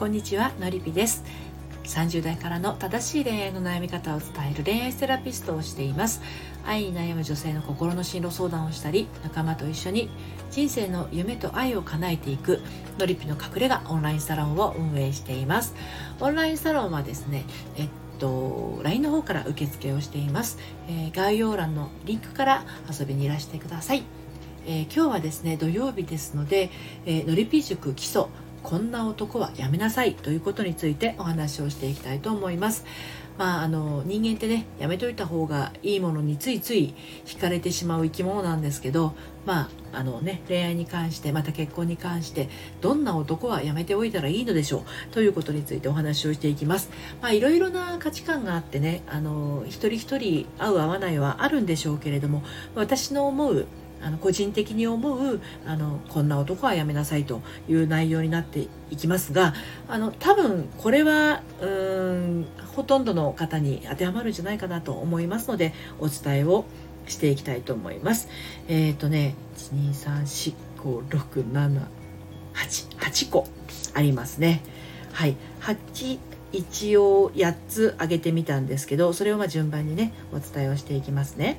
こんにちはのりぴです。30代からの正しい恋愛の悩み方を伝える恋愛セラピストをしています。愛に悩む女性の心の進路相談をしたり仲間と一緒に人生の夢と愛を叶えていくのりぴの隠れ家オンラインサロンを運営しています。オンラインサロンはですねえっと LINE の方から受付をしています、えー、概要欄のリンクから遊びにいらしてください。えー、今日はですね土曜日ですので、えー、のりぴ塾基礎こんな男はやめなさいということについてお話をしていきたいと思います。まあ、あの人間ってねやめといた方がいいものについつい惹かれてしまう生き物なんですけどまああのね恋愛に関してまた結婚に関してどんな男はやめておいたらいいのでしょうということについてお話をしていきます。まあいろいろな価値観があってねあの一人一人合う合わないはあるんでしょうけれども私の思うあの個人的に思うあのこんな男はやめなさいという内容になっていきますがあの多分これはうんほとんどの方に当てはまるんじゃないかなと思いますのでお伝えをしていきたいと思います。えっ、ー、とね123456788個ありますね。はい8一応8つ挙げてみたんですけどそれをま順番にねお伝えをしていきますね。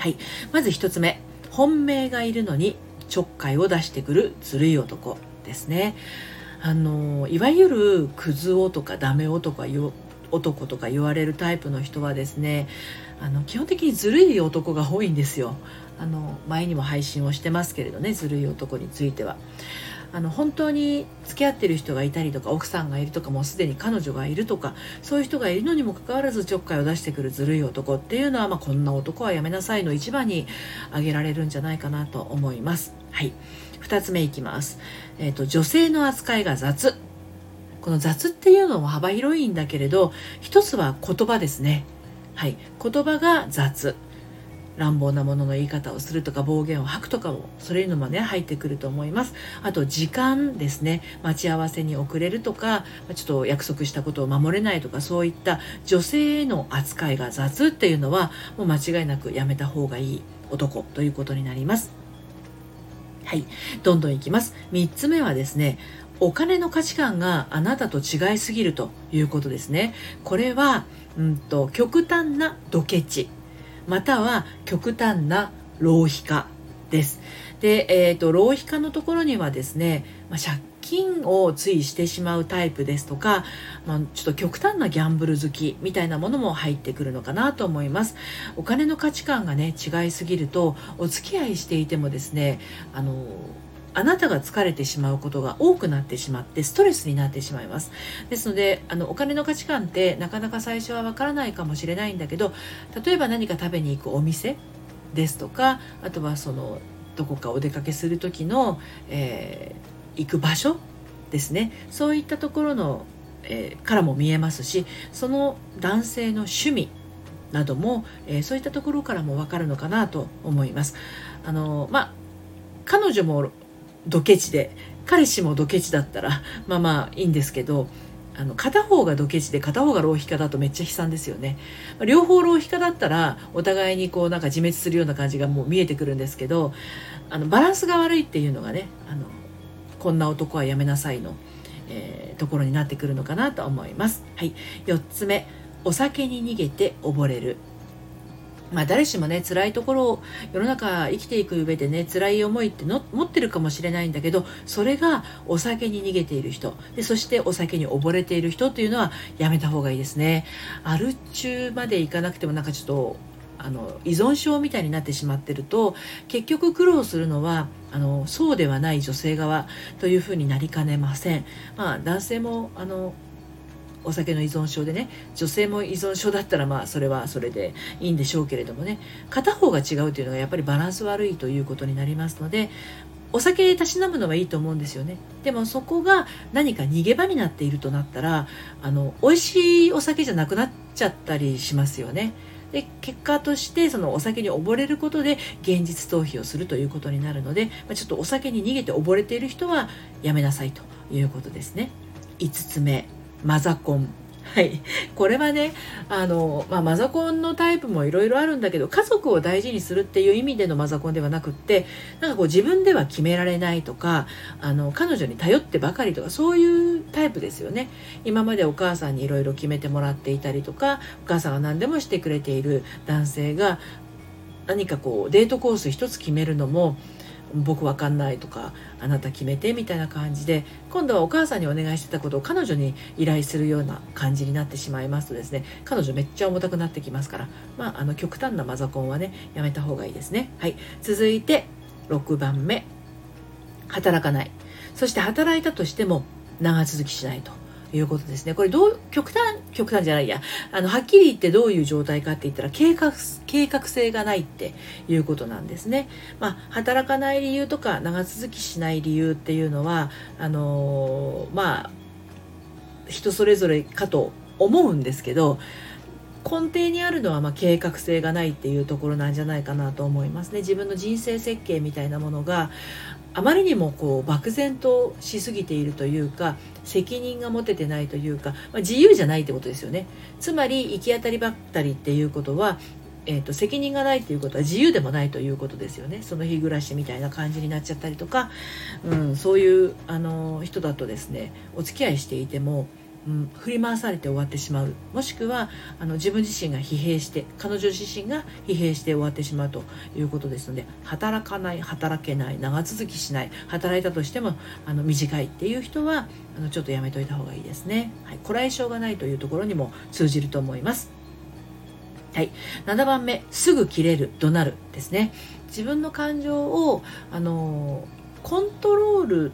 はい。まず1つ目。本命がいるのにちょっかいを出してくるずるい男ですね。あの、いわゆるクズ男とかダメ男男とか言われるタイプの人はですねあの基本的にずるい男が多いんですよあの前にも配信をしてますけれどねずるい男についてはあの本当に付き合ってる人がいたりとか奥さんがいるとかもうすでに彼女がいるとかそういう人がいるのにもかかわらずちょっかいを出してくるずるい男っていうのは、まあ、こんな男はやめなさいの一番に挙げられるんじゃないかなと思います。はい。2つ目いきます、えーと、女性の扱いが雑。この雑っていうのも幅広いんだけれど一つは言葉ですね。はい。言葉が雑。乱暴なものの言い方をするとか暴言を吐くとかもそういうのもね入ってくると思いますあと時間ですね待ち合わせに遅れるとかちょっと約束したことを守れないとかそういった女性への扱いが雑っていうのはもう間違いなくやめた方がいい男ということになりますはい。どんどんいきます。3つ目はですね、お金の価値観があなたと違いすぎるということですね。これは、うんと、極端なドケチまたは極端な浪費家です。で、えーと、浪費家のところにはですね、まあ、借金をついしてしまうタイプですとか、まあ、ちょっと極端なギャンブル好きみたいなものも入ってくるのかなと思います。お金の価値観がね違いすぎるとお付き合いしていてもですねあのあなたが疲れてしまうことが多くなってしまってストレスになってしまいますですのであのお金の価値観ってなかなか最初はわからないかもしれないんだけど例えば何か食べに行くお店ですとかあとはそのどこかお出かけする時の、えー、行く場所ですねそういったところの、えー、からも見えますしその男性の趣味なども、えー、そういったところからもわかるのかなと思います。あのまあ彼女もドケチで彼氏もドケチだったらまあまあいいんですけどあの片方がドケチで片方が浪費家だとめっちゃ悲惨ですよね。両方浪費家だったらお互いにこうなんか自滅するような感じがもう見えてくるんですけどあのバランスが悪いっていうのがねあのこんな男はやめなさいの、えー、ところになってくるのかなと思います。はい。4つ目。お酒に逃げて溺れる。まあ誰しもね辛いところを世の中生きていく上でね辛い思いっての持ってるかもしれないんだけどそれがお酒に逃げている人でそしてお酒に溺れている人っていうのはやめた方がいいですねアル中までいかなくてもなんかちょっとあの依存症みたいになってしまってると結局苦労するのはあのそうではない女性側というふうになりかねません。まあ、男性もあのお酒の依存症でね女性も依存症だったらまあそれはそれでいいんでしょうけれどもね片方が違うというのがやっぱりバランス悪いということになりますのでお酒たしなむのはいいと思うんですよね。でもそこが何か逃げ場になっているとなったらあの美味しいお酒じゃなくなっちゃったりしますよね。で結果としてそのお酒に溺れることで現実逃避をするということになるので、まあ、ちょっとお酒に逃げて溺れている人はやめなさいということですね。5つ目。マザコン。はい、これはねあの、まあ、マザコンのタイプもいろいろあるんだけど家族を大事にするっていう意味でのマザコンではなくってなんかこう自分では決められないとかあの彼女に頼ってばかりとかそういうタイプですよね。今までお母さんにいろいろ決めてもらっていたりとかお母さんが何でもしてくれている男性が何かこうデートコース一つ決めるのも僕わかんないとかあなた決めてみたいな感じで今度はお母さんにお願いしてたことを彼女に依頼するような感じになってしまいますとですね彼女めっちゃ重たくなってきますからまああの極端なマザコンはねやめた方がいいですね。はい。続いて6番目。働かない。そして働いたとしても長続きしないと。いうことですね。これどう、極端、極端じゃないや。あの、はっきり言ってどういう状態かって言ったら、計画、計画性がないっていうことなんですね。まあ、働かない理由とか、長続きしない理由っていうのは、あのー、まあ、人それぞれかと思うんですけど、根底にあるのはま計画性がないっていうところなんじゃないかなと思いますね。自分の人生設計みたいなものがあまりにもこう漠然としすぎているというか責任が持ててないというか、まあ、自由じゃないってことですよね。つまり行き当たりばったりっていうことはえーと、責任がないっていうことは自由でもないということですよね。その日暮らしみたいな感じになっちゃったりとか、うん、そういうあの人だとですねお付き合いしていてもうん、振り回されて終わってしまう。もしくはあの自分自身が疲弊して彼女自身が疲弊して終わってしまうということですので働かない働けない長続きしない働いたとしてもあの短いっていう人はあのちょっとやめといた方がいいですね、はい、こらえ性がないというところにも通じると思います。はい、7番目すぐ切れる怒鳴るですね。自分の感情をあのコントロール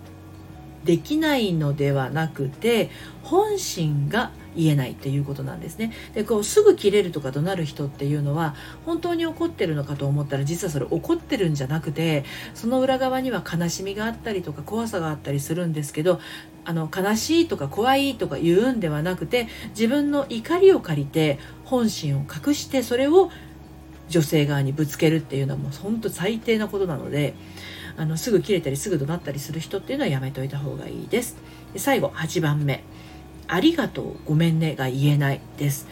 できないのではなくて本心が言えないっていうことなんですね。でこうすぐ切れるとか怒鳴る人っていうのは本当に怒ってるのかと思ったら実はそれ怒ってるんじゃなくてその裏側には悲しみがあったりとか怖さがあったりするんですけどあの悲しいとか怖いとか言うんではなくて自分の怒りを借りて本心を隠してそれを女性側にぶつけるっていうのはもう本当最低なことなのであのすぐ切れたりすぐ怒鳴ったりする人っていうのはやめといた方がいいです。で最後8番目。ありがとうごめんねが言えないです。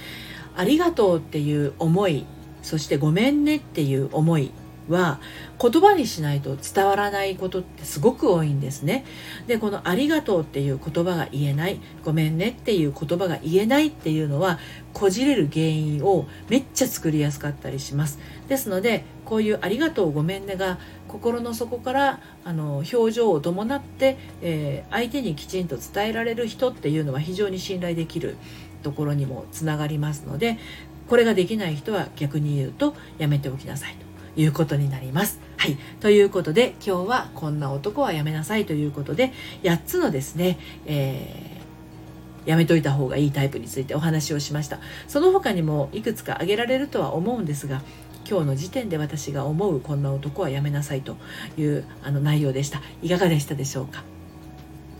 ありがとうっていう思いそしてごめんねっていう思いは言葉にしないと伝わらないことってすごく多いんですね。でこの「ありがとう」っていう言葉が言えない「ごめんね」っていう言葉が言えないっていうのはこじれる原因をめっちゃ作りやすかったりします。ですのでこういう「ありがとうごめんね」が心の底からあの表情を伴って、えー、相手にきちんと伝えられる人っていうのは非常に信頼できるところにもつながりますのでこれができない人は逆に言うとやめておきなさいと。いうことになります。はい。ということで、今日はこんな男はやめなさいということで、8つのですね、えー、やめといた方がいいタイプについてお話をしました。その他にもいくつか挙げられるとは思うんですが、今日の時点で私が思うこんな男はやめなさいというあの内容でした。いかがでしたでしょうか？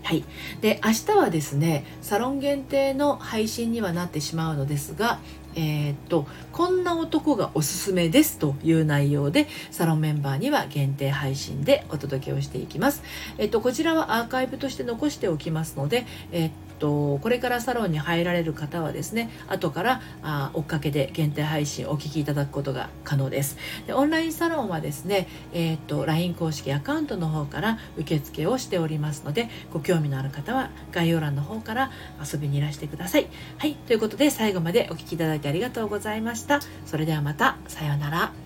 はい、で明日はですねサロン限定の配信にはなってしまうのですが、えー、っとこんな男がおすすめですという内容でサロンメンバーには限定配信でお届けをしていきます。えっとこちらはアーカイブとして残しておきますので、えっとこれからサロンに入られる方はですね後からあ追っかけで限定配信をお聞きいただくことが可能です。でオンラインサロンはですね、えー、っと LINE 公式アカウントの方から受付をしておりますのでご興味のある方は概要欄の方から遊びにいらしてください。はいということで最後までお聴きいただいてありがとうございました。それではまたさようなら。